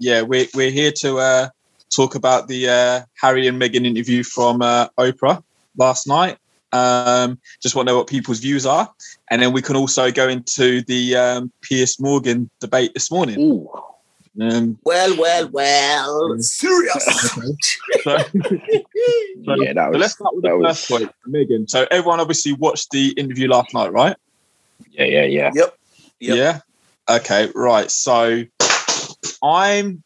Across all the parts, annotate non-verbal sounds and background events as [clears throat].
yeah, we're we're here to uh, talk about the uh, Harry and Meghan interview from uh, Oprah last night. Um, just want to know what people's views are, and then we can also go into the um, Piers Morgan debate this morning. Ooh. Um, Well, well, well. Serious. [laughs] so, so- yeah, that so was. let's start with the that was- first point, Meghan. So everyone obviously watched the interview last night, right? Yeah, yeah, yeah. Yep. Yep. Yeah. Okay. Right. So I'm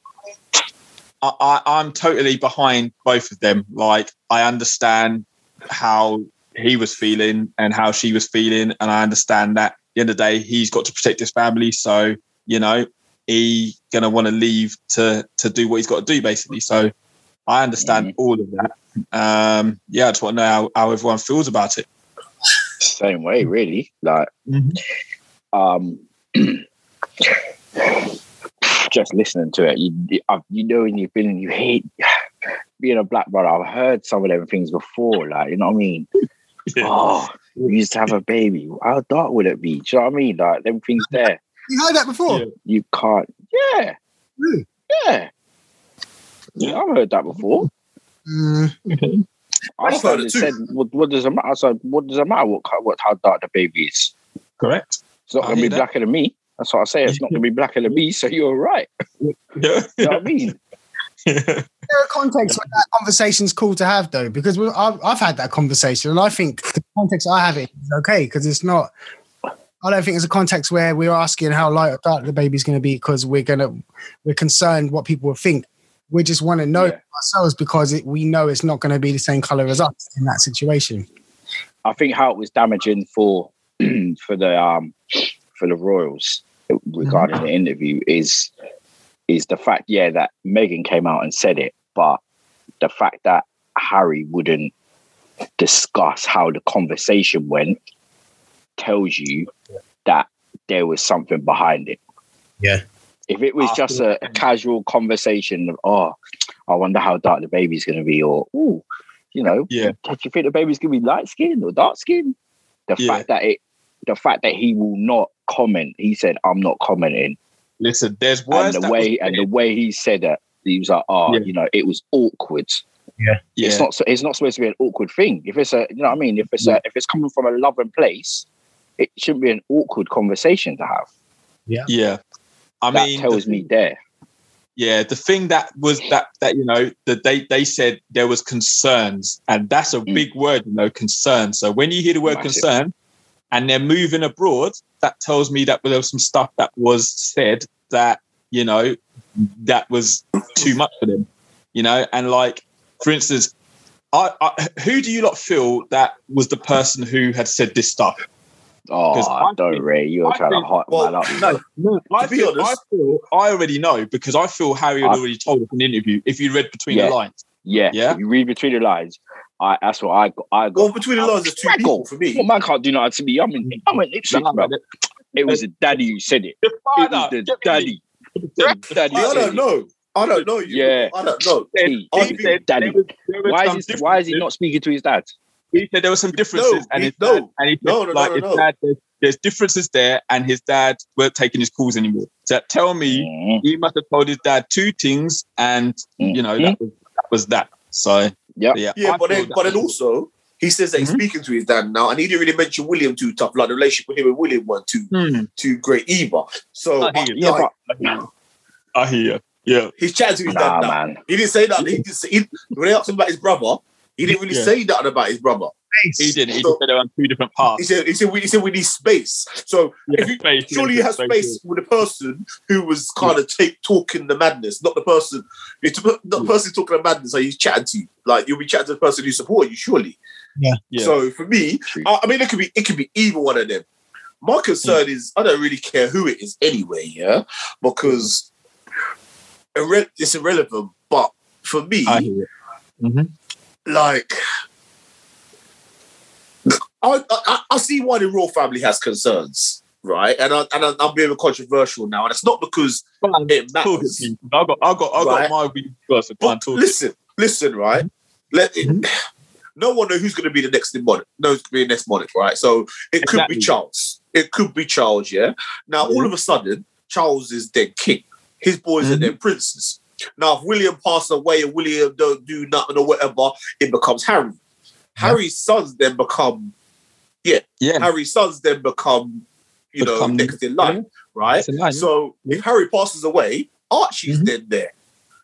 I, I, I'm totally behind both of them. Like I understand how he was feeling and how she was feeling, and I understand that at the end of the day he's got to protect his family. So you know he gonna want to leave to to do what he's got to do basically. So I understand all of that. Um, yeah, I just want to know how, how everyone feels about it. Same way, really. Like, um, [clears throat] just listening to it, you you- know, when you've been, you hate [sighs] being a black brother. I've heard some of them things before. Like, you know what I mean? [laughs] Oh, we used to have a baby. How dark would it be? Do you know what I mean? Like, them things there. You heard that before? Yeah. You can't. Yeah, Really? yeah. Yeah, I've heard that before. Mm, I I've heard it too. said, what, what does it matter? I said, what does it matter what, what how dark the baby is? Correct. It's not going to be that. blacker than me. That's what I say. It's not going to be blacker than me. So you're right. Yeah. You know what I mean? [laughs] there are contexts where that conversation's cool to have, though, because we, I've, I've had that conversation, and I think the context I have it is okay because it's not. I don't think it's a context where we're asking how light or dark the baby's going to be because we're gonna we're concerned what people will think. We just want to know Yeah. ourselves because it, we know it's not going to be the same color as us in that situation. I think how it was damaging for [clears throat] for the um for the Royals regarding the mm-hmm. interview is is the fact, yeah, that Meghan came out and said it, but the fact that Harry wouldn't discuss how the conversation went tells you that there was something behind it. Yeah. If it was just a, a casual conversation of, oh, I wonder how dark the baby's going to be, or, oh, you know, Yeah. do you think the baby's going to be light skinned or dark skinned? The Yeah. fact that it, the fact that he will not comment, he said, I'm not commenting. Listen, there's And the that way, was and the way he said it, he was like, oh, Yeah. you know, it was awkward. yeah. It's not, it's not supposed to be an awkward thing. If it's a, you know what I mean? If it's a, if it's coming from a loving place, it shouldn't be an awkward conversation to have. Yeah, yeah. I that mean, tells the, me there. yeah, the thing that was that that you know that they they said there was concerns, and that's a Mm. big word, you know, concern. So when you hear the word Massive. concern, and they're moving abroad, that tells me that there was some stuff that was said that you know that was too much for them, you know, and like for instance. I, I, who do you lot feel that was the person who had said this stuff? Oh, 'Cause I don't think- Ray, you're I trying to think- hot well, man up. No, no. I be feel, honest- I feel I already know because I feel Harry had I- already told us in the interview. If you read between Yeah. the lines, Yeah, Yeah? If you read between the lines, I that's what I got. I got. Well, between the lines, there's two I people for me. Well, man can't do nothing to me. I'm in. I'm in Ipswich, Nah, bro. It was the daddy who said it. It was the daddy. The daddy. I don't it. know. I don't know you. Yeah. I don't know. Said- He- he said daddy. there was- there was Why is, he, why is he not speaking to his dad? He said there were some differences, No, and he- his no. dad, and he said, No, no, no, like no, his no. dad, there's, there's differences there, and his dad weren't taking his calls anymore. So tell me, Mm. he must have told his dad two things, and you know that was that. Was that. So Yep. yeah, Yeah, I but then, but then also he says that he's Mhm. speaking to his dad now, and he didn't really mention William too tough. Like the relationship with him and William weren't too Hmm, too great either. So I hear you. Yeah, like, but I hear you. Yeah, he's chatting to his nah, dad now. man. He didn't say that. He didn't say, he, when they asked him about his brother, he didn't really Yeah. say nothing about his brother. he didn't. He So- just said they're on two different He paths. said, he said, we, he said we need space. So Yeah, if you, space, surely yeah, you have space, space with the person who was kind of take talking the madness, not the person. It's not the person talking the madness. Like he's chatting to you. Like you'll be chatting to the person who support you. Surely. Yeah. So for me, I, I mean, it could be it could be either one of them. My concern is I don't really care who it is anyway. Yeah, because irre- it's irrelevant. But for me, I hear you. Mhm. Like I, I I see why the royal family has concerns, right? And I and I, I'm being controversial now, and it's not because it matters. I got, I got, I Right. got my views first. So try and But listen, listen, right? Let it, Mhm. no one knows who's going to be the next monarch. Knows to be the next monarch, right? So it could Exactly. be Charles. It could be Charles. Yeah. Now all of a sudden, Charles is dead king. his boys are Mhm. their princes. Now, if William passes away and William don't do nothing or whatever, it becomes Harry. Harry's sons then become Yeah. yeah. Harry's sons then become, you know, next in line, right? In line, yeah. So if Harry passes away, Archie's Mhm. then there.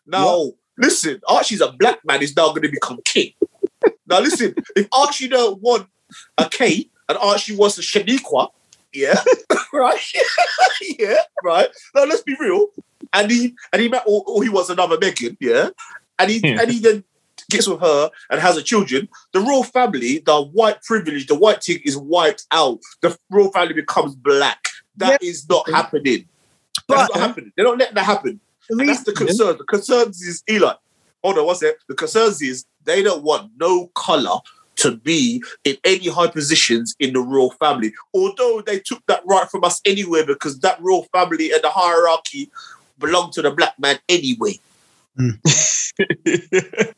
Now, listen, Archie's a black man, is now going to become king. now, listen, [laughs] if Archie don't want a a K and Archie wants a Shaniqua, yeah, [laughs] right, [laughs] yeah, right. Now, let's be real. And he and he met, or, or he was another Meghan, yeah, and he Yeah. and he then gets with her and has a children. The royal family, the white privilege, the white thing is wiped out. The royal family becomes black. That is not happening. That's But not happening. They're not letting that happen. the And that's the concern. The concerns is Eli. Hold on, what's that? The concerns is they don't want no color to be in any high positions in the royal family. Although they took that right from us anyway, because that royal family and the hierarchy belong to the black man anyway. Hmm. [laughs]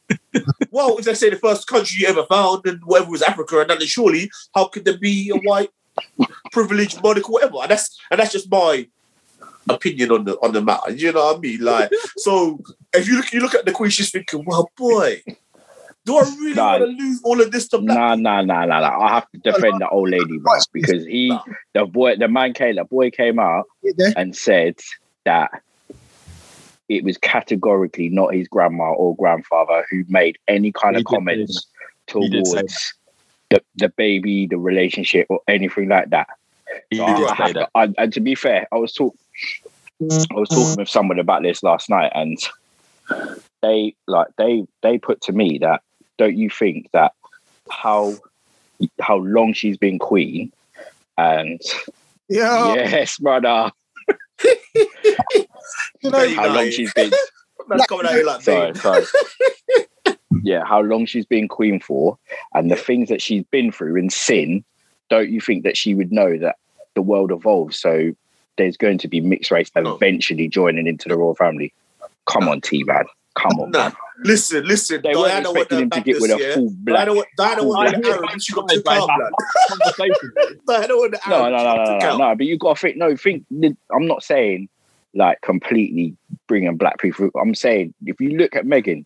Well, if they say the first country you ever found and whatever was Africa, and then surely how could there be a white privileged monarch or whatever? And that's and that's just my opinion on the on the matter. You know what I mean? Like, so if you look you look at the queen, she's thinking, well, boy, do I really Nah. want to lose all of this to black? Nah, nah, nah, nah, nah. I have to defend the old lady, bro, because he, Nah. the boy, the man came, the boy came out there, and said that it was categorically not his grandma or grandfather who made any kind He of comments He did say towards the, the baby, the relationship, or anything like that. He So did I say that. to- I- and to be fair, I was talk, I was talking with someone about this last night, and they like they they put to me that don't you think that how how long she's been queen, and yeah, [laughs] yes, brother, you know, how long she's been [laughs] Man's coming out like, sorry, sorry. [laughs] yeah, how long she's been queen for, and the things that she's been through in sin. Don't you think that she would know that the world evolves? So there's going to be mixed race No. eventually joining into the royal family. Come on, T man. Come on, Nah, man. Listen, listen. They weren't Diana went expecting to him to get with Baptist, a yeah? full black. Diana, went- Diana went I with the hear Arab. She got Guys, took like, out, have blood. a conversation. [laughs] Diana went with No, Arab. no, no, got no, no, no. But you got to think. No, think. I'm not saying like completely bringing black people. I'm saying if you look at Meghan,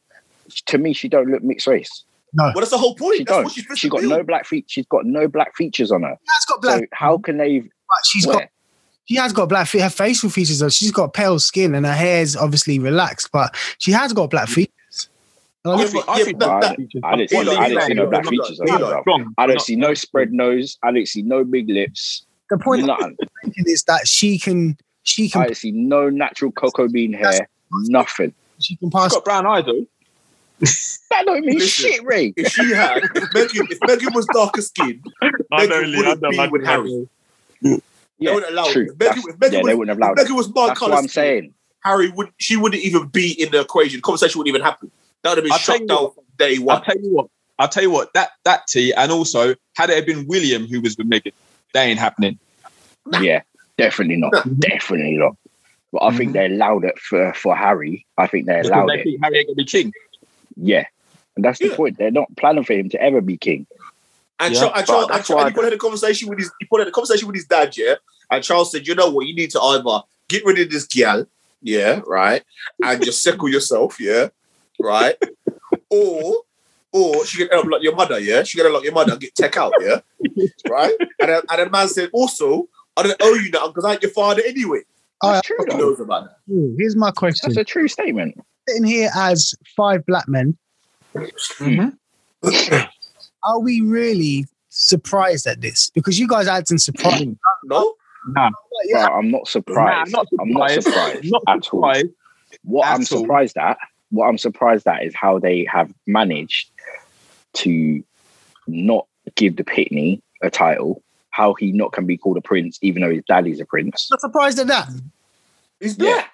to me, she don't look mixed race. Well, that's the whole point. She That's don't. what she's She got no black feet. She's got no black features on her. has got black. So how can they? but she's got she has got black feet. Her facial features though, she's got pale skin and her hair's obviously relaxed, but she has got black features. And I I look- think, I Yeah, think but I- that- I didn't see, Eli, I didn't see no black features on Eli. her. bro. strong. I don't see no spread nose. I don't see no big lips. the point Nothing. is that she can she can don't see no natural cocoa bean hair. Nothing. she can She's pass. got brown eyes though. [laughs] That don't mean Listen. shit, Ray. If she had, if Meghan, if Meghan was darker skinned, [laughs] Meghan wouldn't be with Harry. They Yeah, wouldn't allow true. it. If Meghan, if Meghan yeah, they was, wouldn't have if allowed it. Meghan was my That's what I'm skin, saying. Harry would she wouldn't even be in the equation. Conversation wouldn't even happen. That would have been I'll tell shut you down from day I'll tell you what. I'll tell you what. That that T, and also had it been William who was with Meghan, that ain't happening. Yeah, definitely not. Definitely not. But I think Mhm. they allowed it for, for Harry. I think they Because allowed they it. think Harry ain't gonna be king. Yeah. And that's the point. They're not planning for him to ever be king. And, Yeah, Charles, and, Charles, and, Charles, and he put in a conversation with his he put in a conversation with his dad, yeah. And Charles said, you know what, you need to either get rid of this gal, yeah, right, and just settle yourself, yeah, right, or or she can end up like your mother, yeah. She can end up like your mother and get tech out, yeah, right. And then, and the man said, also, I don't owe you nothing because I ain't your father anyway. All right, That's true, Who knows about that? here's my question: That's a true statement. sitting here as five black men, mm-hmm. [clears throat] are we really surprised at this? Because you guys had some surprise. No, Nah, yeah, But I'm not surprised. Nah, I'm I'm not surprised Not at all. surprised. What At I'm all. surprised at, what I'm surprised at is how they have managed to not give the Pitney a title. How he not can be called a prince, even though his daddy's a prince. not surprised at that. he's Yeah. black.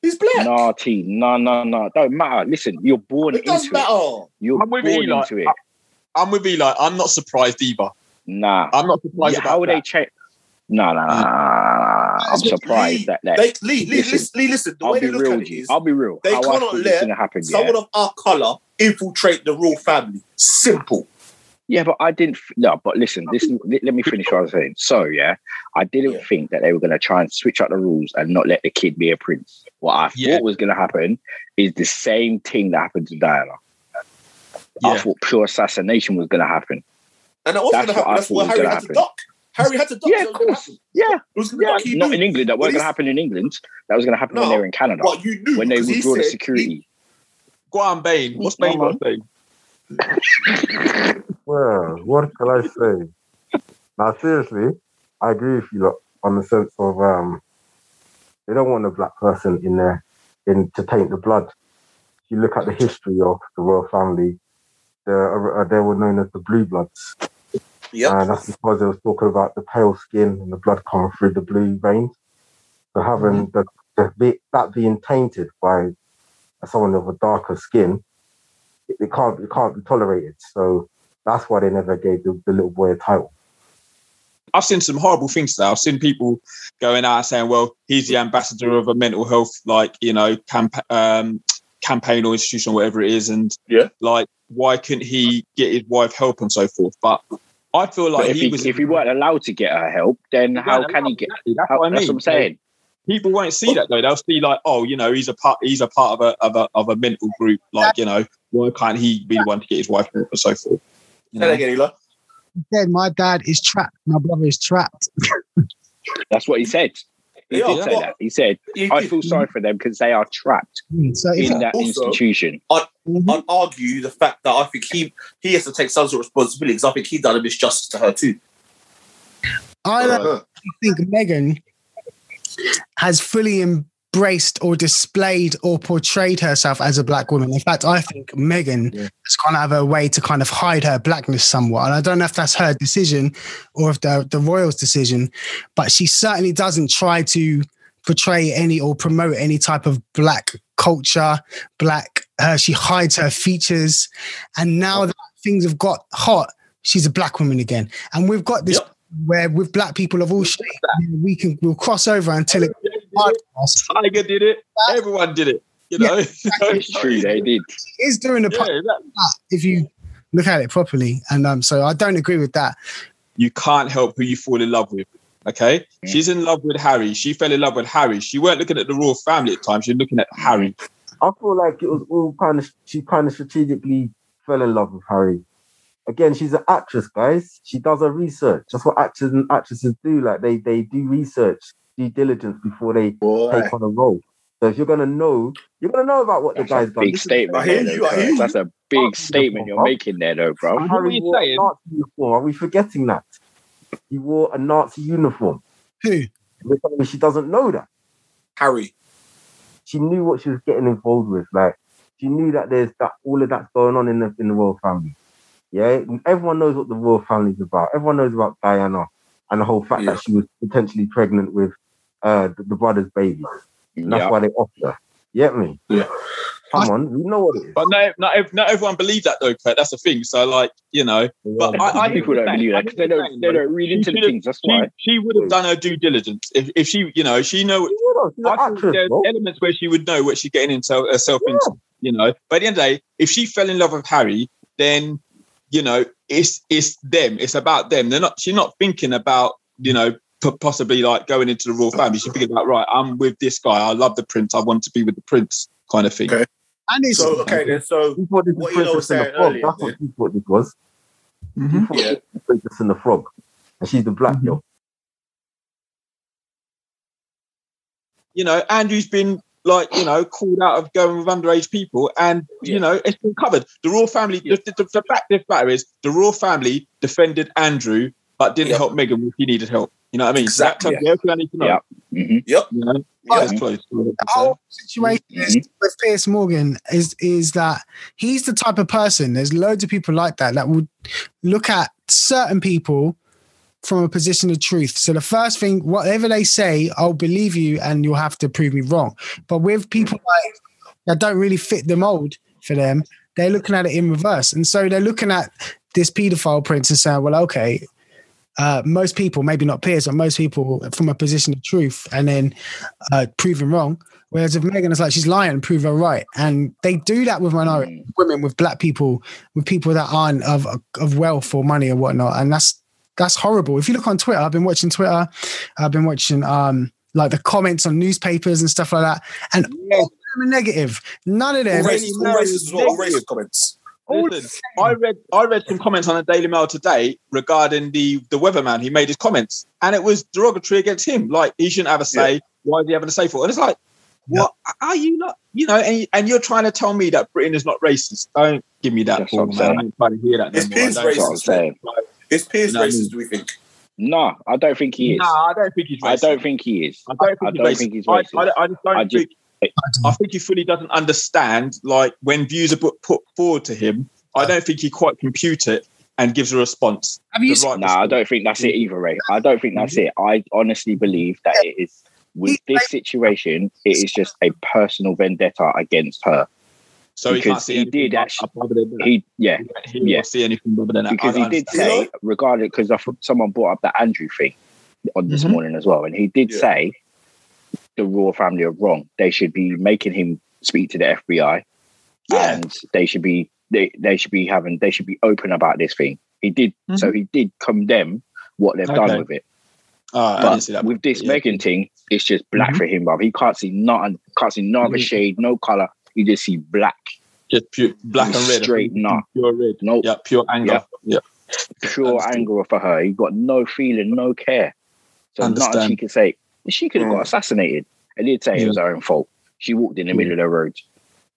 He's black. Nah, T, no, no, no, don't matter. Listen, you're born it doesn't into it. matter. You're I'm with born Eli. into it. I'm with Eli. I'm not surprised either. Nah, I'm not surprised Yeah, about how would they that. No, no, no. I'm Lee, surprised that that. They, Lee, Lee, Listen, Lee, listen. The I'll way be they look real at it is, I'll be real. they How cannot let happen, yeah. someone of our color infiltrate the royal family. Simple. Yeah, but I didn't. No, but listen, listen. Let, me finish what I was saying. So, yeah, I didn't Yeah. think that they were going to try and switch up the rules and not let the kid be a prince. What I Yeah. thought was going to happen is the same thing that happened to Diana. I Yeah. thought pure assassination was going to happen. And that was going to happen. That's thought why was Harry had to duck. Harry had to duck. Yeah, It of course. happen. Yeah, It was yeah. duck. Not knew. in England. That wasn't going to happen in England. That was going to happen when they were in Canada. But you knew when they because he the said- security. Go on, Bane. What's No, Bane man. got to say? [laughs] Well, what can I say? Now, seriously, I agree with you lot on the sense of um, they don't want a black person in there in to taint the blood. If you look at the history of the royal family, uh, they were known as the blue bloods, Yep. and that's because they was talking about the pale skin and the blood coming through the blue veins. So having the, the be- that being tainted by someone of a darker skin, it, it can't it can't be tolerated. So that's why they never gave the, the little boy a title. I've seen some horrible things there. I've seen people going out saying, "Well, he's the ambassador of a mental health, like you know, camp- um, campaign or institution, or whatever it is," and Yeah. like, why couldn't he get his wife help and so forth? But I feel like if he, he, was. if he weren't allowed to get her help, then how can he get? exactly, That's How, what I mean. That's what I'm saying. People won't see that though. They'll see like, oh, you know, he's a part. He's a part of a of a of a mental group. Like, you know, why can't he be the one to get his wife help and so forth? You Say that know? again, Ela. Said my dad is trapped. My brother is trapped. That's what he said. He Yeah, did say but- that. He said, "I feel sorry for them because they are trapped So in that Also- institution." Mhm. I'd argue the fact that I think he he has to take some sort of responsibility because I think he done a misjustice to her too. I Uh, think Meghan has fully embraced or displayed or portrayed herself as a black woman. In fact, I think Meghan Yeah. has gone out of her way to kind of hide her blackness somewhat. And I don't know if that's her decision or if the, the royals' decision, but she certainly doesn't try to portray any or promote any type of black culture, black. Uh, she hides her features, and now that things have got hot, she's a black woman again. And we've got this Yep. where with black people of all shades, we can we'll cross over until it Tiger did it. Everyone did it. You know, It's [laughs] true, they did. is doing the Yeah, part exactly. if you look at it properly. And um, so I don't agree with that. you can't help who you fall in love with. Okay, Mm. she's in love with Harry. She fell in love with Harry. She weren't looking at the royal family at times. She was looking at Harry. I feel like it was all kind of she kind of strategically fell in love with Harry. Again, she's an actress, guys. She does her research. That's what actors and actresses do. Like they they do research, due diligence before they boy. take on a role. So if you're gonna know, you're gonna know about what That's the guy's a done. big This is- statement. I hear there, you, though, I hear you. That's a big statement you're making there, though, bro. What are you wore saying? a Nazi uniform. Are we forgetting that? He wore a Nazi uniform. Who? You're telling me she doesn't know that. Harry. She knew what she was getting involved with. Like she knew that there's that all of that's going on in the in the royal family. Yeah, everyone knows what the royal family's about. Everyone knows about Diana and the whole fact Yeah. that she was potentially pregnant with uh the, the brother's baby. And that's Yeah. why they offered her. You get me? Yeah. Come on, we know what it is. But no, not, not everyone believed that though, Kurt. That's the thing. So like, you know, but I, I people don't believe that 'cause they don't they don't read into the things. That's she, why. she would have done her due diligence if, if she, you know, she know. She would have. She's an I think actress, there's bro. elements where she would know what she's getting into herself into. You know, but at the end of the day, if she fell in love with Harry, then you know it's it's them. It's about them. They're not. She's not thinking about you know possibly like going into the royal family. She's thinking about right. I'm with this guy. I love the prince. I want to be with the prince, kind of thing. Okay. And it's So okay then. So He thought this What you know was Princess and the saying Frog. earlier, That's what he thought this was. He thought Yeah. this was Princess and the Frog. And she's the black Mhm. girl. you know, Andrew's been like, you know, called out of going with underage people, and you know, it's been covered. The royal family, Yeah. the, the, the fact of the matter is, the royal family defended Andrew, but didn't Yeah. help Meghan when he needed help. You know what I mean? So that Exactly. tells you everything I need to know. Yeah. Mhm. You know, Yeah. The whole situation is, Mhm. with Piers Morgan is is that he's the type of person. There's loads of people like that that would look at certain people from a position of truth. So the first thing, whatever they say, I'll believe you, and you'll have to prove me wrong. But with people like that don't really fit the mold for them, they're looking at it in reverse, and so they're looking at this paedophile prince and saying, "Well, okay." Uh, most people, maybe not Piers, but most people from a position of truth and then uh, proven wrong. Whereas if Meghan is like she's lying prove her right, and they do that with minority Mm. women, with black people, with people that aren't of of wealth or money or whatnot, and that's that's horrible. If you look on Twitter, I've been watching Twitter, I've been watching um like the comments on newspapers and stuff like that, and all of them are negative. None of All them. racist, all racist as well. All racist comments. All- Listen, I read I read some comments on the Daily Mail today regarding the the weatherman. He made his comments, and it was derogatory against him. Like he shouldn't have a say. Why is he having a say for? it? And it's like, what are you not? You know, and, and you're trying to tell me that Britain is not racist. Don't give me that, That's bull, what I'm man. saying. I ain't trying to hear that. no It's more. Piers don't- That's what I'm racist. saying. His Piers You know racist, do we think? No, I don't think he is. Nah, I don't think he's racist. I don't think he is. I don't think, I he's, don't racist. think he's I. I, I just don't I just- think. I think he fully doesn't understand. Like when views are put, put forward to him, I don't think he quite compute it and gives a response. Have you right No, I don't think that's it either, Ray. I don't think that's it. I honestly believe that it is with this situation, it is just a personal vendetta against her. So he can't because see he did actually- up other than that. He, yeah, He yeah. won't see anything other than that. because he did understand. say, regardless, because someone brought up the Andrew thing on this Mhm. morning as well, and he did Yeah. say the royal family are wrong. They should be making him speak to the FBI, Yeah. and they should be they they should be having they should be open about this thing. He did, so he did condemn what they've Mm-hmm. Okay. done with it. I But with this Yeah. Meghan thing, it's just black Mhm. for him, bruv. He can't see nothing, can't see no other Mhm. shade, no color. You just see black, just pure black and red. Straight nah. Pure red. no Yeah, pure anger. Yeah. pure Understood. anger for her. He got no feeling, no care. So nothing she can say. She could have Mm. got assassinated. And he'd say it was her own fault. She walked in the middle of the road.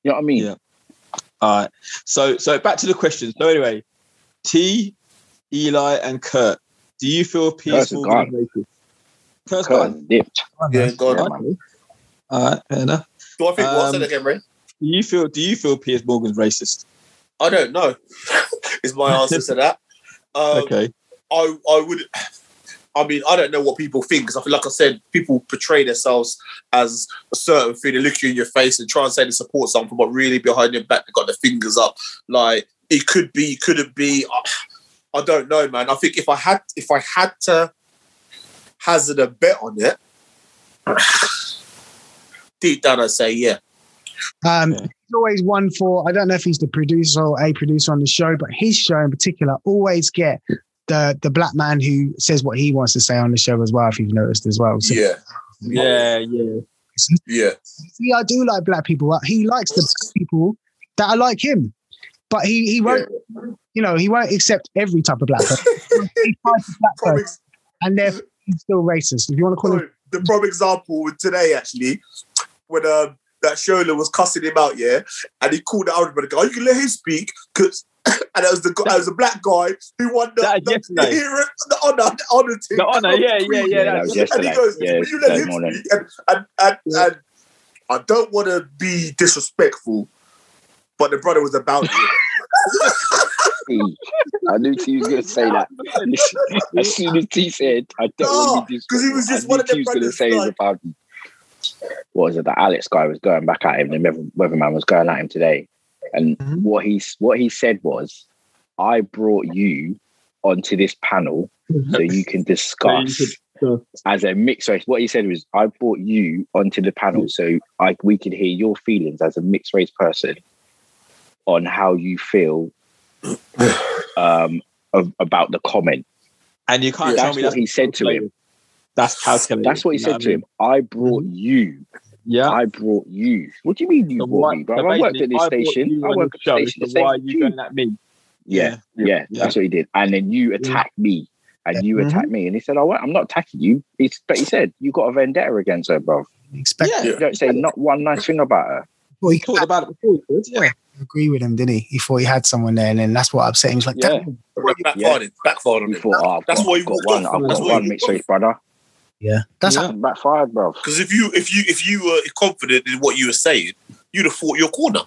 You know what I mean? Yeah. All right. So so back to the question. So anyway, T, Eli, and Kurt. Do you feel Kurt's peaceful? gone. Kurt's Kurt gone. dipped. Yeah, God. Yeah, man. All right, fair enough. Do I think what's Um, that again, Ray? Do you feel do you feel Piers Morgan's racist? I don't know. [laughs] is my answer to that. [laughs] Um, okay. I I would. I mean, I don't know what people think because I feel like I said, people portray themselves as a certain thing. They look you in your face and try and say they support something, but really behind your back they got their fingers up. Like it could be, couldn't be. I, I don't know, man. I think if I had, if I had to hazard a bet on it, [sighs] deep down I'd say yeah. Um, He's always one for. I don't know if he's the producer or a producer on the show, but his show in particular always get the the black man who says what he wants to say on the show as well. If you've noticed as well. So, Yeah, Yeah, yeah. yeah. See, I do like black people. He likes the people that are like him, but he he won't. You know, he won't accept every type of black person. [laughs] He black Prime, person, and they're still racist. If you want to call him, the prime example today actually when um, that Shola was cussing him out, yeah, and he called out everybody, "Oh, you can let him speak," because and it was the guy, it was a black guy who won the, That the, the, yesterday. hero, the honor, the honor team. The honor, yeah, yeah, yeah. that was And he goes, Yeah, "Will you let him morning. And and, and, Yeah. and I don't want to be disrespectful, but the brother was about it. [laughs] I knew T was going to say that. [laughs] as soon as T said, I don't No, want to be 'cause he was just I one of them going to brothers, say like- about what was it? The Alex guy was going back at him. The weather- weatherman was going at him today, and Mhm. what he what he said was, "I brought you onto this panel so you can [laughs] discuss." As a mixed race, what he said was, "I brought you onto the panel so I we could hear your feelings as a mixed race person on how you feel [coughs] um, of, about the comment." And you can't That's tell me what that's he said to him. That's calculated. That's what he said to him. I brought you. Yeah. I brought you. What do you mean you So brought why- me, bro? I worked at this I station. you I on work the at the station. so The why are you you. going at me? Yeah, yeah, Yeah. that's what he did. And then you attacked me, and you Mhm. attacked me, and he said, "Oh, well, I'm not attacking you." He's, but he said, "You got a vendetta against her, bro. expect Yeah. You don't say not one nice thing about her." well, he We talked about it before. you did, Yeah. agree with him, didn't he? He thought he had someone there, and then that's what upset him. He's like, Yeah. "Damn." Backfired it. Backfired on He it. thought, "Oh, I've That's got, why I've he got one. off. I've got one he mixed walked race brother." Yeah, that's Yeah. Backfired, bro. Because if you if you if you were confident in what you were saying, you'd have fought your corner.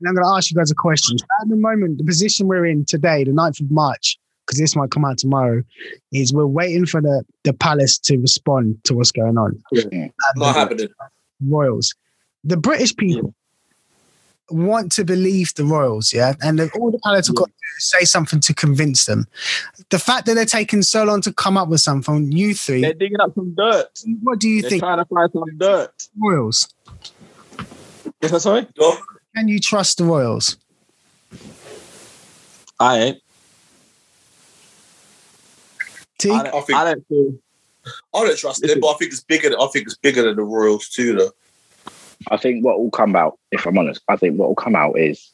And I'm going to ask you guys a question. At the moment, the position we're in today, the 9th of March, because this might come out tomorrow, is we're waiting for the, the palace to respond to what's going on. Yeah. Not happening. royals. The British people, want to believe the royals, yeah, and all the palace have got to say something to convince them. The fact that they're taking so long to come up with something, you three, They're digging up some dirt. what do you They're think, trying to find some dirt. royals? Is that sorry? No, Can you trust the royals? I ain't. T, I don't, I think- I don't feel. I don't trust them, but I think it's bigger. Than, I think it's bigger than the Royals too, though. I think what will come out, if I'm honest, I think what will come out is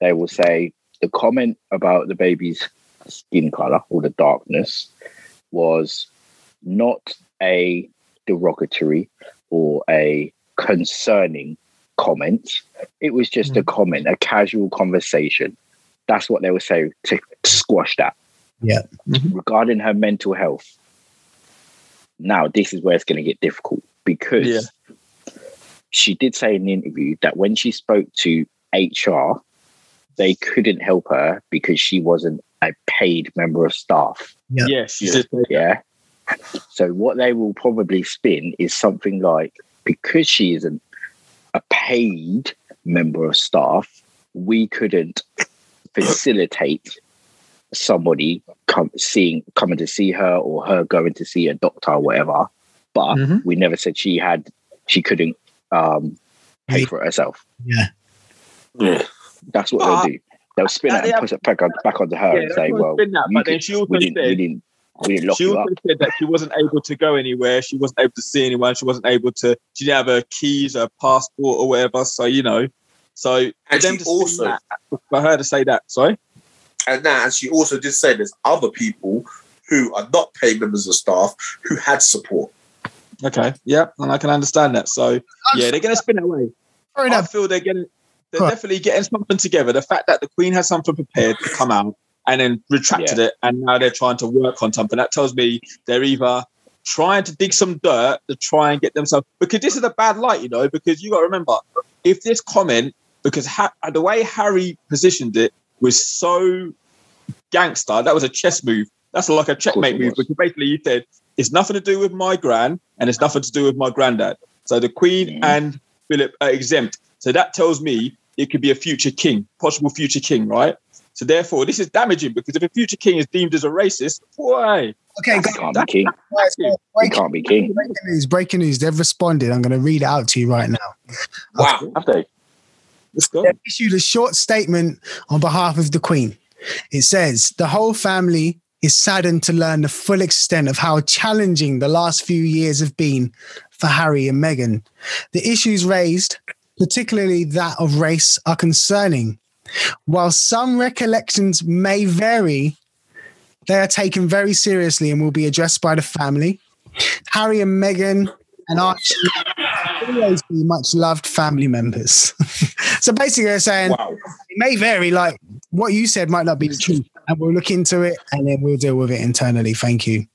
they will say the comment about the baby's skin color or the darkness was not a derogatory or a concerning comment. It was just a comment, a casual conversation. That's what they would say to squash that. Yeah. Mhm. Regarding her mental health, now this is where it's going to get difficult because Yeah. She did say in the interview that when she spoke to HR, they couldn't help her because she wasn't a paid member of staff. Yeah. Yeah, she Yeah. So what they will probably spin is something like because she isn't a paid member of staff, we couldn't facilitate somebody come seeing coming to see her or her going to see a doctor or whatever. But Mhm. we never said she had she couldn't um pay for it herself. Yeah. Yeah. That's what But- they'll do. They'll spin it and yeah. push it back, on, back onto her Yeah, and say, "Well, that, you but then she also we didn't, we said- didn't, didn't She you also said that she wasn't able to go anywhere. She wasn't able to see anyone. She wasn't able to. She didn't have her keys, her passport, or whatever. So you know. So for And she also- that, for her to say that, sorry. And now, and she also did say there's other people who are not paid members of staff who had support. Okay, yeah, and I can understand that. So yeah, they're going to spin it away. Fair I enough. feel they're getting, they're Right. definitely getting something together. The fact that the Queen has something prepared to come out and then retracted it, and now they're trying to work on something that tells me they're either trying to dig some dirt to try and get themselves because this is a bad light, you know. Because you got to remember, if this comment, because ha- the way Harry positioned it was so gangster, that was a chess move. That's like a checkmate move. Because basically, you said it's nothing to do with my gran, and it's nothing to do with my granddad. So the Queen Mm. and Philip are exempt. So that tells me it could be a future king, possible future king, right? So therefore, this is damaging because if a future king is deemed as a racist, why? Okay, He can't be king. guys, He breaking, can't be king. breaking news, breaking news. They've responded. I'm going to read it out to you right now. Wow. Have they? Let's go. They've issued a short statement on behalf of the Queen. It says the whole family is saddened to learn the full extent of how challenging the last few years have been for Harry and Meghan. The issues raised, particularly that of race, are concerning. While some recollections may vary, they are taken very seriously and will be addressed by the family. Harry and Meghan and Archie will always be much loved family members. [laughs] so basically, they're saying Wow. it may vary. Like what you said might not be the truth, and we'll look into it and then we'll deal with it internally. Thank you.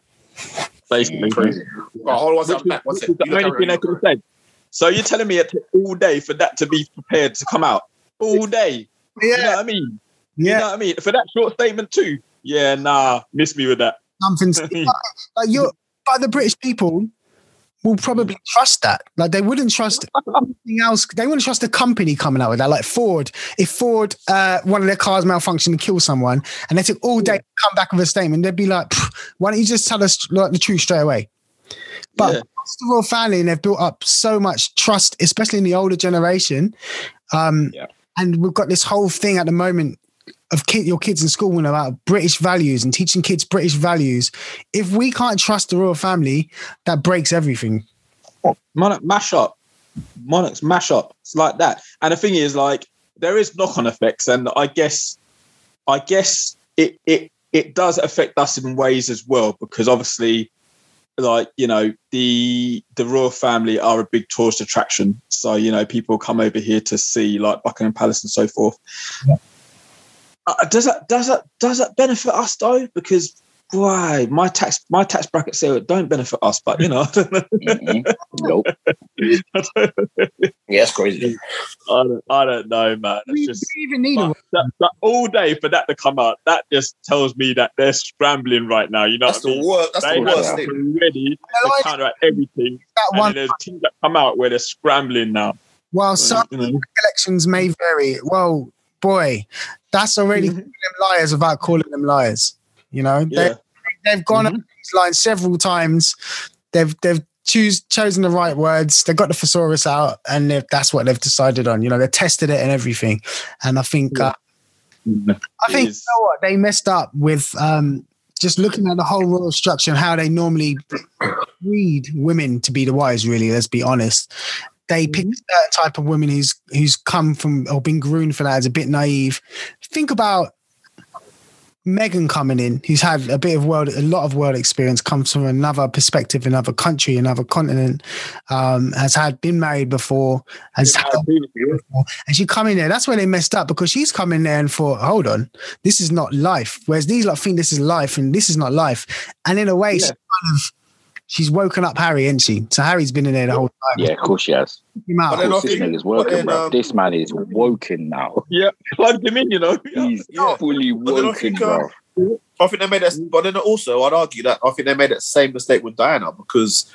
Basically. Crazy. Oh, hold on one Which second. Matt, one is the only thing they around. could have said. So you're telling me it took all day for that to be prepared to come out? All day. You know what I mean? You yeah, know what I mean? For that short statement too. Yeah, nah, miss me with that. something. [laughs] like you're, but the British people will probably trust that. Like they wouldn't trust anything else. They wouldn't trust a company coming out with that. Like Ford, if Ford, uh, one of their cars malfunctioned and killed someone, and they took all day to come back with a statement, they'd be like, "Why don't you just tell us like the truth straight away?" But Yeah. the royal family, and they've built up so much trust, especially in the older generation. Um, Yeah. And we've got this whole thing at the moment of kid, your kids in school and about British values and teaching kids British values. If we can't trust the royal family, that breaks everything. Monarch mash up. Monarchs mash up. It's like that. And the thing is, like, there is knock-on effects, and I guess, I guess it it it does affect us in ways as well, because obviously, like you know, the the royal family are a big tourist attraction. So you know, people come over here to see like Buckingham Palace and so forth. Uh, does that does that does that benefit us though? Because why my tax my tax bracket say it don't benefit us, but you know. [laughs] Mm-mm. Nope. Yeah, it's crazy. I don't, I don't know, man. Do we, just we even need a but that, that all day for that to come out. That just tells me that they're scrambling right now. You know, That's what I the mean? worst. That's They the have worst Yeah. thing. ready to like counteract everything, that and one? then there's teams that come out where they're scrambling now. While So, some you know. elections may vary, well, boy, that's already calling them liars without calling them liars. You know, they, Yeah. they've gone Mhm. up these lines several times. They've they've choose chosen the right words. They've got the thesaurus out, and that's what they've decided on. You know, they tested it and everything. And I think Yeah. uh, I think you know what they messed up with um, just looking at the whole royal structure and how they normally breed women to be the wise. Really, let's be honest. They pick a certain type of woman who's who's come from or been groomed for that is a bit naive. Think about Meghan coming in, who's had a bit of world, a lot of world experience, comes from another perspective, another country, another continent, um, has had been married before, has had and she come in there. That's where they messed up because she's come in there and thought, hold on, this is not life. Whereas these lot think this is life and this is not life. And in a way, Yeah. kind of she's woken up Harry, isn't she? So Harry's been in there the whole time. Yeah, of course she has. Took him out. But then Of course, I this think- nigga's but woken, then, bro. um, This man is woken now. Plugged him in, you know. [laughs] He's Yeah. fully But I woken, think, bro. I think they made that, but then also I'd argue that I think they made that same mistake with Diana because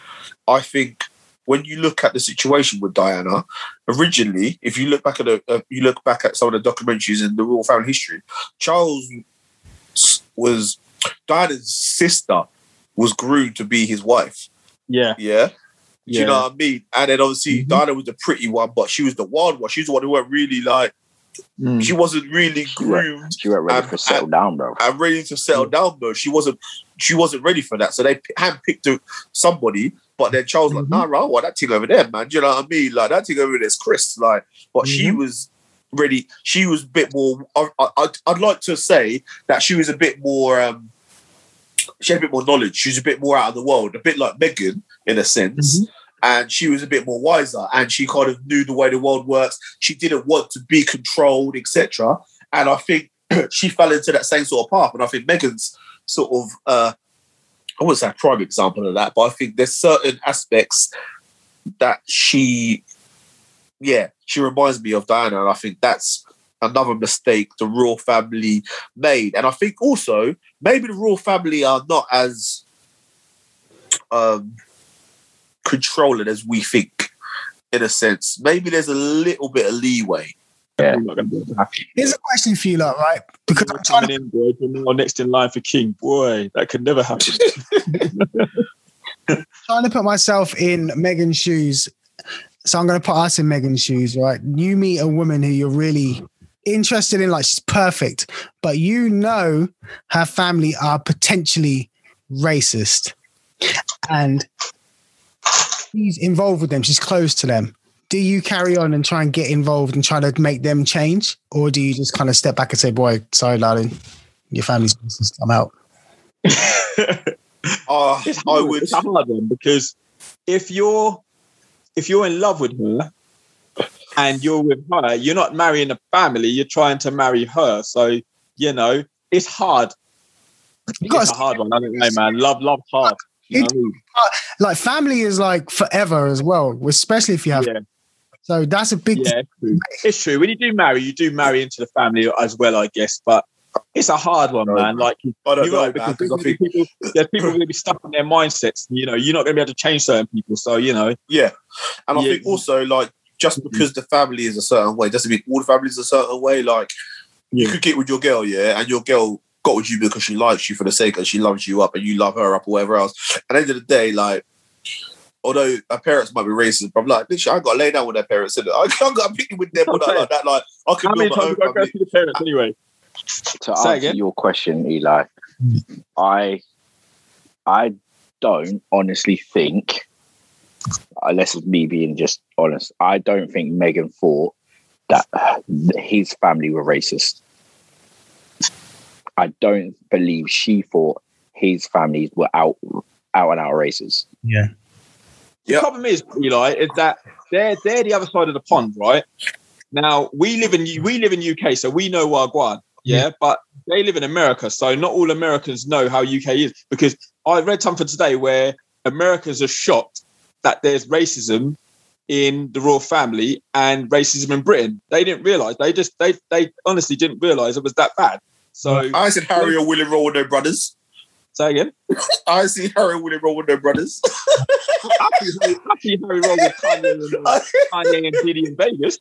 I think when you look at the situation with Diana, originally, if you look back at the, uh, you look back at some of the documentaries in the royal family history, Charles was Diana's sister was groomed to be his wife. Yeah. Yeah. Do Yeah. you know what I mean? And then obviously Mhm. Diana was the pretty one, but she was the wild one. She was the one who weren't really like Mm. she wasn't really groomed She went ready for settle down, bro. and ready to settle down, bro. she wasn't. She wasn't ready for that. So they handpicked somebody, but then Charles like, Mhm. nah, right, what that thing over there, man? Do you know what I mean? Like that thing over there's Chris. Like, but she Mhm. was ready. She was a bit more. I, I, I'd, I'd like to say that she was a bit more. um She had a bit more knowledge. She was a bit more out of the world, a bit like Meghan in a sense. Mhm. And she was a bit more wiser, and she kind of knew the way the world works. She didn't want to be controlled, etc. And I think [clears throat] she fell into that same sort of path. And I think Meghan's sort of, uh, I wouldn't say a prime example of that, but I think there's certain aspects that she, yeah, she reminds me of Diana. And I think that's another mistake the royal family made. And I think also maybe the royal family are not as um, controlling as we think. In a sense, maybe there's a little bit of leeway. I'm not gonna be able to happen. Here's a question for you, lot, right? Because I'm trying Coming in, boy, you're next in line for king. Boy, that could never happen. [laughs] [laughs] trying to put myself in Meghan's shoes. So I'm going to put us in Meghan's shoes, right? You meet a woman who you're really interested in, like she's perfect, but you know her family are potentially racist. And she's involved with them, she's close to them. Do you carry on and try and get involved and try to make them change? Or do you just kind of step back and say, boy, sorry, darling, your family's racist, I'm out? [laughs] Uh, It's I would. It's hard one because if you're if you're in love with her and you're with her, you're not marrying a family. You're trying to marry her. So you know it's hard. You gotta It's a hard one. I don't know, man. Love, love hard. You know I mean? like family is like forever as well, especially if you have. Yeah, So that's a big. yeah, it's true. it's true. When you do marry, you do marry into the family as well, I guess. But it's a hard one, man. Like I don't you're know, right, man, because because I there's think people, there's people going to be stuck in their mindsets. You know, you're not going to be able to change certain people. So you know, Yeah, and I Yeah. think also like just Mhm. because the family is a certain way doesn't mean all the families are a certain way. Like you could get with your girl, yeah, and your girl got with you because she likes you for the sake of she loves you up and you love her up or whatever else. At the end of the day, like. Although her parents might be racist, but I'm like, bitch, I got to lay down with their parents. innit? I can't got to pick with them or that, like that. Like, I can how many build my times own I go family. to the parents anyway? To Say answer again? your question, Eli, I I don't honestly think, unless it's me being just honest, I don't think Meghan thought that his family were racist. I don't believe she thought his families were out out and out racist. Yeah. The Yep. problem is, Eli, is that they're they're the other side of the pond, right? Now we live in we live in UK, so we know Wagwan, yeah, but they live in America, so not all Americans know how UK is. Because I read something today where Americans are shocked that there's racism in the royal family and racism in Britain. They didn't realise. They just they they honestly didn't realise it was that bad. So I said Harry or William roll with their brothers. Say again. [laughs] I see Harry and William roll with their brothers. I see Harry, I see Harry roll with Kanye and, uh, Kanye and Diddy in Vegas.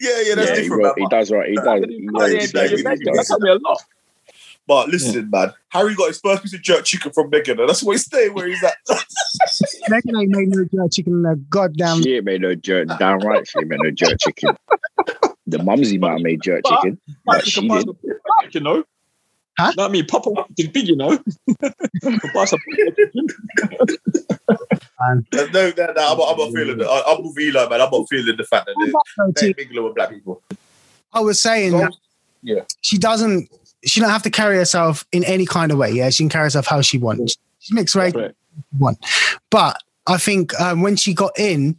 yeah, yeah, that's yeah, he, different. ro- man. he does right. He does. He Kanye knows and Diddy in exactly Vegas. That told me a lot. But listen, man, Harry got his first piece of jerk chicken from Meghan, and that's why he's staying where he's at. [laughs] Meghan ain't made no jerk chicken in a goddamn. She ain't made no jerk. Damn right, she ain't made no jerk chicken. The mumsy might have made jerk But- chicken, Like, but she can buy didn't. some you know. Huh? Not me, Papa is big, you know. You can buy some chicken. no, no, no, I'm, not, I'm not feeling it. I- I'm with Eli, man. I'm not feeling the fact that they're, mingling with black people. I was saying So, that she doesn't. She don't have to carry herself in any kind of way. Yeah, she can carry herself how she wants. She's mixed race. Correct. One. But I think um, when she got in,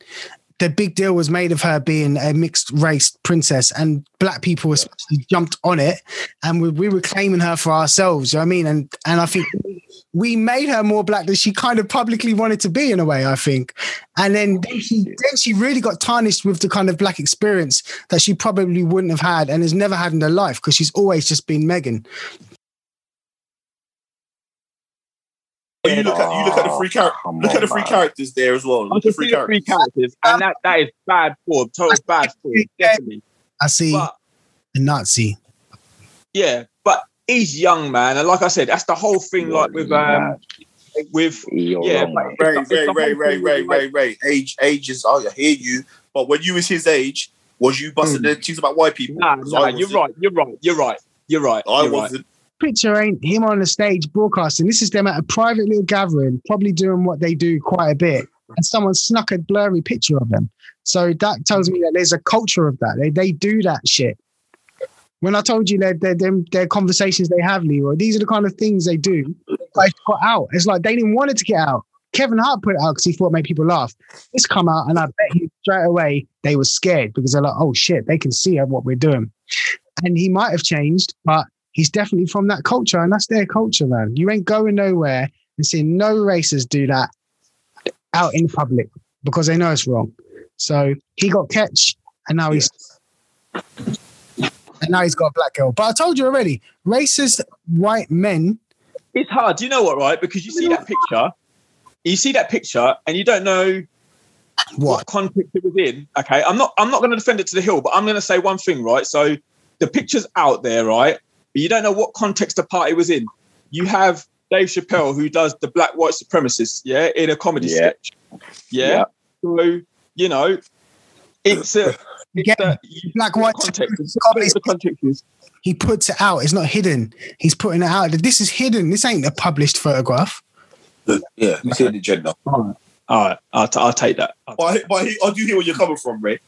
the big deal was made of her being a mixed race princess, and black people especially jumped on it, and we, we were claiming her for ourselves. You know what I mean? And and I think we made her more black than she kind of publicly wanted to be in a way. I think, and then then she then she really got tarnished with the kind of black experience that she probably wouldn't have had and has never had in her life because she's always just been Meghan. You look at you look at the three characters. Come Look at the three man. characters there as well. Look at the can three see the three characters. characters, and that, that is bad form, total bad form, definitely. I see But a Nazi. yeah, but he's young, man, and like I said, that's the whole thing. Like with um, with You're yeah, wrong, but mate. Ray, It's the- Ray, it's the Ray, whole Ray, Ray, Ray, Ray. Age, age is. Oh, I hear you. But when you was his age, was you busting Mm. the cheese about white people? Nah, 'Cause nah, you're right, you're right, you're right, you're right. I you're right. Picture ain't him on the stage broadcasting. This is them at a private little gathering, probably doing what they do quite a bit. And someone snuck a blurry picture of them. So that tells me that there's a culture of that. They, they do that shit. When I told you that they're, their conversations they have, Leroy, these are the kind of things they do. It got out. It's like they didn't want it to get out. Kevin Hart put it out because he thought it made people laugh. This come out, and I bet you straight away they were scared because they're like, "Oh shit, they can see what we're doing." And he might have changed, but he's definitely from that culture, and that's their culture, man. You ain't going nowhere and seeing no racers do that out in public because they know it's wrong. So he got catch, and now he's and now he's got a black girl. But I told you already, racist white men. It's hard. You know what, right? Because you see that picture, you see that picture, and you don't know what What? context it was in. Okay, I'm not. I'm not going to defend it to the hill, but I'm going to say one thing, right? So the picture's out there, right? But you don't know what context the party was in. You have Dave Chappelle who does the black white supremacists, yeah, in a comedy Yeah. sketch, yeah. Yeah. So you know, it's a. It's a black white context. is- comedy The context is He puts it out. It's not hidden. He's putting it out. This is hidden. This ain't a published photograph. Yeah, you see the gender. all right. I'll, t- I'll take that. I'll- But, I, but I, I do hear where you're coming from, Ray.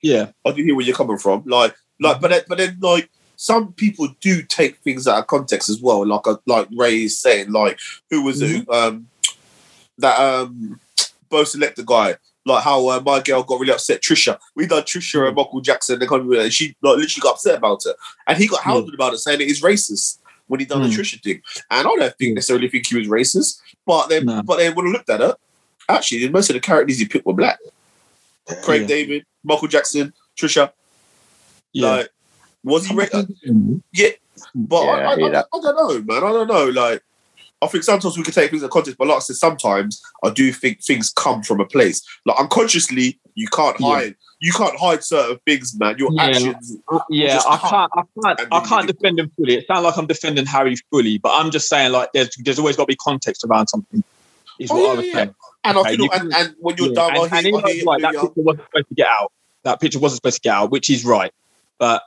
yeah, I do hear where you're coming from. Like, like, but then, but then, like, some people do take things out of context as well. Like, uh, like Ray is saying, like, who was it? Um, that um, Bo Selecta guy. Like how uh, my girl got really upset. Trisha, we done Trisha and Michael Jackson. They come and she like literally got upset about it, and he got hounded about it, saying it is racist when he done the Mm. Trisha thing. And I don't think necessarily think he was racist, but then, No. but then would have looked at it, actually, most of the characters he picked were black. Craig Yeah. David, Michael Jackson, Trisha. yeah. Like, was he? Ra- yeah, but Yeah, I, I, I hear I. I don't know, man. I don't know. Like, I think sometimes we can take things in context, but like I said, sometimes I do think things come from a place. Like unconsciously, you can't Yeah. hide. You can't hide certain things, man. Your Yeah. actions. Uh, yeah, I can't, I can't, I can't you- defend him fully. It sounds like I'm defending Harry fully, but I'm just saying like there's there's always got to be context around something. Is Oh, what yeah, I was yeah. saying. And Okay, I feel, you and, and when you're Yeah, done, and, I and hear, he I was hear, right. That yeah. picture wasn't supposed to get out. That picture wasn't supposed to get out, which is right. But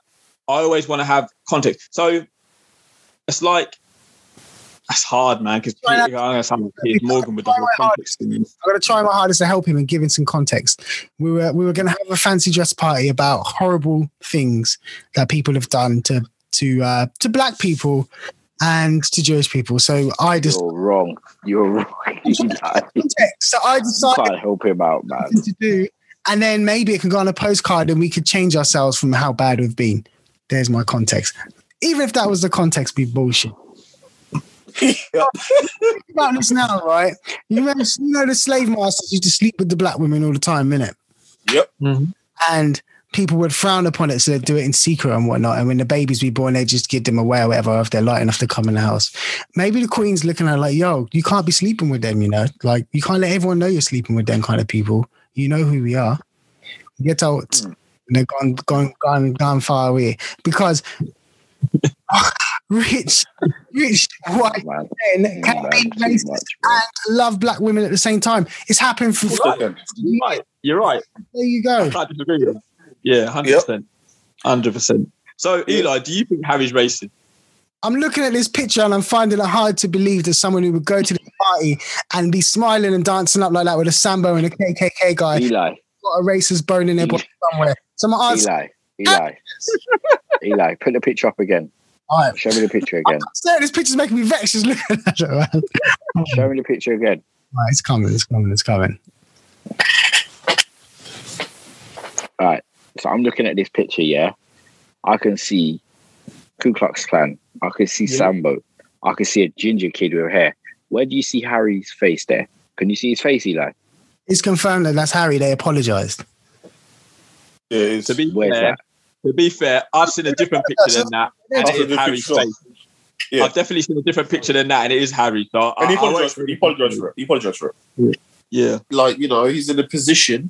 I always want to have context. So it's like that's hard, man. Because I'm gonna sound like Piers Morgan with the whole context. I'm gonna try my hardest to help him and give him some context. We were we were gonna have a fancy dress party about horrible things that people have done to to uh, to black people and to Jewish people. So I just You're wrong. You're wrong. [laughs] [laughs] context. So I decided can't help him out, man. to do, and then maybe it can go on a postcard and we could change ourselves from how bad we've been. There's my context. Even if that was the context, be bullshit. Think about this now, right? You remember, you know, the slave masters used to sleep with the black women all the time, innit? Yep. Mhm. And people would frown upon it, so they'd do it in secret and whatnot. And when the babies be born, they just give them away or whatever if they're light enough to come in the house. Maybe the queen's looking at her like, yo, you can't be sleeping with them, you know? Like you can't let everyone know you're sleeping with them kind of people. You know who we are. Get out. Mm. And they've gone, gone, gone, gone far away. Because [laughs] rich, rich white Man, men can man, be racist much, and love black women at the same time. It's happened for You're right. You're right. there you go. I disagree with. Yeah, hundred percent, hundred percent. So, Eli, do you think Harry's racist? I'm looking at this picture and I'm finding it hard to believe that someone who would go to the party and be smiling and dancing up like that with a Sambo and a KKK guy Eli, got a racist bone in their body somewhere. So my answer, Eli, Eli, [laughs] Eli, put the picture up again. all right. Show me the picture again. Sir, this picture's making me vexed just looking at it, man. Show me the picture again. All right, it's coming, it's coming, it's coming. All right. So I'm looking at this picture, yeah. I can see Ku Klux Klan. I can see Yeah. Sambo. I can see a ginger kid with hair. Where do you see Harry's face there? Can you see his face, Eli? It's confirmed that that's Harry. They apologized. Yeah, To be Where's fair, that? to be fair, I've seen a different [laughs] picture than that, and I've it seen a is different Harry's picture. face. Yeah. I've definitely seen a different picture than that, and it is Harry. So and he I, I apologized for it. He apologized for it. He apologized for it. Yeah, like you know he's in a position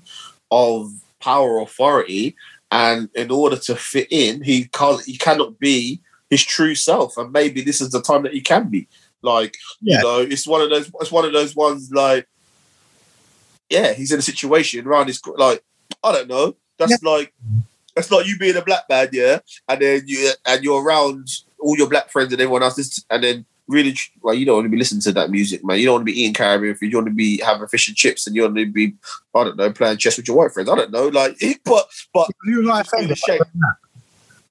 of power authority and in order to fit in he can't he cannot be his true self and maybe this is the time that he can be like Yeah. you know it's one of those it's one of those ones like yeah he's in a situation around his like i don't know that's like that's like you being a black man yeah and then you and you're around all your black friends and everyone else and then really like you don't want to be listening to that music, man. You don't want to be eating Caribbean food. You want to be having fish and chips, and you want to be, I don't know, playing chess with your white friends. I don't know, like, [laughs] but but You like ashamed.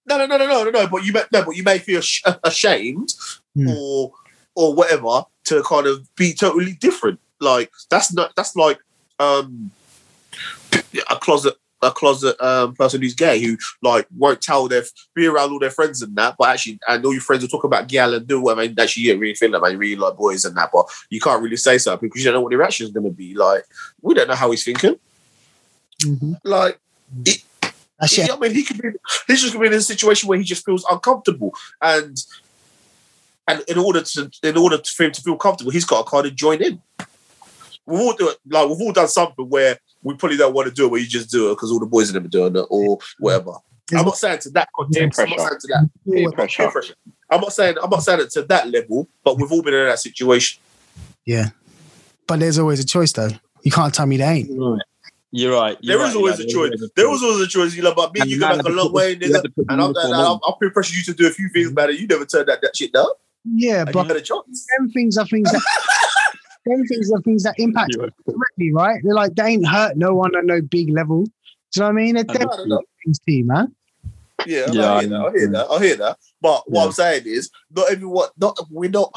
No, no, no, no, no, no, no. But you may, no, but you may feel ashamed Hmm. or or whatever to kind of be totally different. Like that's not that's like um a closet a closet um person who's gay who like won't tell their be around all their friends and that, but actually and all your friends will talk about gal and do whatever. And actually, you don't really feel that man. You really like boys and that, but you can't really say something because you don't know what the reaction is going to be. Like we don't know how he's thinking. Mhm. Like it. I mean, he could be. He's just gonna be in a situation where he just feels uncomfortable, and and in order to in order to, for him to feel comfortable, he's got to kind of join in. We've all do it, like we've all done something where we probably don't want to do it, where you just do it because all the boys in them are doing it or whatever. I'm not saying to that context. I'm not saying to that Peer peer pressure. pressure. I'm not saying I'm not saying it to that level, but we've all been in that situation. Yeah. But there's always a choice though. You can't tell me there ain't. right. You're right. You're There is right, always Eli. a choice. There was always a choice. You know, but me, and And you the go man back had a long way, he nigga. to put the And I'm, uniform and on. I'll, I'll peer pressure you to do a few things better. You never turned that, that shit down. Yeah, And but you had a chance. them things are things that [laughs] them things are things that impact directly, right? They're like they ain't hurt no one on no big level. Do you know what I mean? They're I I them don't things to you, man. Yeah, Yeah, I I hear that. I hear that. I hear that. But what Yeah. I'm saying is, not everyone. Not we're not.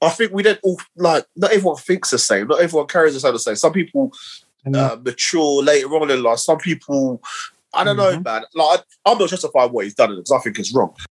I think we don't all like. Not everyone thinks the same. Not everyone carries themselves the same. Some people And, uh, mature later on in life. Some people. I don't know, Mhm. man. Like I- I'm not justifying what he's done because I think it's wrong.